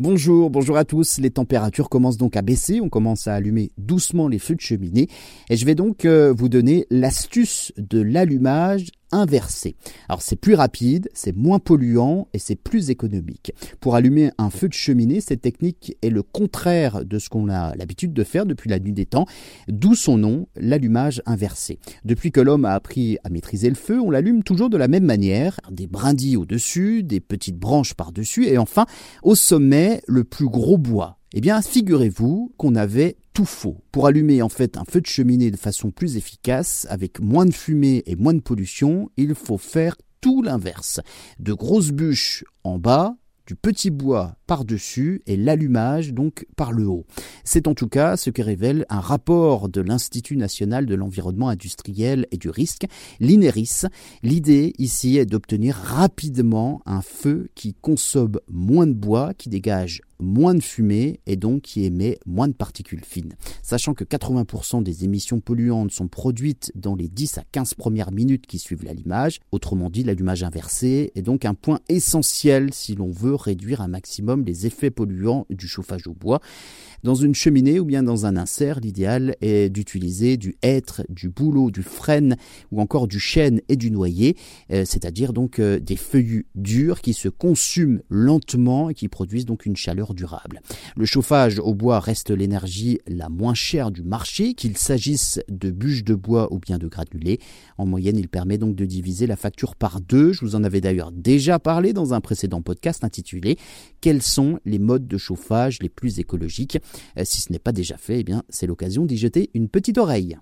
Bonjour, bonjour à tous. Les températures commencent donc à baisser. On commence à allumer doucement les feux de cheminée. Et je vais donc euh, vous donner l'astuce de l'allumage inversé. Alors c'est plus rapide, c'est moins polluant et c'est plus économique. Pour allumer un feu de cheminée, cette technique est le contraire de ce qu'on a l'habitude de faire depuis la nuit des temps, d'où son nom, l'allumage inversé. Depuis que l'homme a appris à maîtriser le feu, on l'allume toujours de la même manière, des brindilles au-dessus, des petites branches par-dessus et enfin au sommet le plus gros bois Eh bien, figurez-vous qu'on avait tout faux. Pour allumer en fait un feu de cheminée de façon plus efficace, avec moins de fumée et moins de pollution, il faut faire tout l'inverse. De grosses bûches en bas, du petit bois par-dessus et l'allumage donc par le haut. C'est en tout cas ce que révèle un rapport de l'Institut national de l'environnement industriel et du risque, l'INERIS. L'idée ici est d'obtenir rapidement un feu qui consomme moins de bois, qui dégage moins de fumée et donc qui émet moins de particules fines. Sachant que 80% des émissions polluantes sont produites dans les 10 à 15 premières minutes qui suivent l'allumage, autrement dit l'allumage inversé est donc un point essentiel si l'on veut réduire un maximum les effets polluants du chauffage au bois. Dans une cheminée ou bien dans un insert, l'idéal est d'utiliser du hêtre, du bouleau, du frêne ou encore du chêne et du noyer, euh, c'est-à-dire donc euh, des feuillus durs qui se consument lentement et qui produisent donc une chaleur durable. Le chauffage au bois reste l'énergie la moins chère du marché, qu'il s'agisse de bûches de bois ou bien de granulés. En moyenne, il permet donc de diviser la facture par deux. Je vous en avais d'ailleurs déjà parlé dans un précédent podcast intitulé Quels sont les modes de chauffage les plus écologiques? Euh, si ce n'est pas déjà fait, eh bien, c'est l'occasion d'y jeter une petite oreille.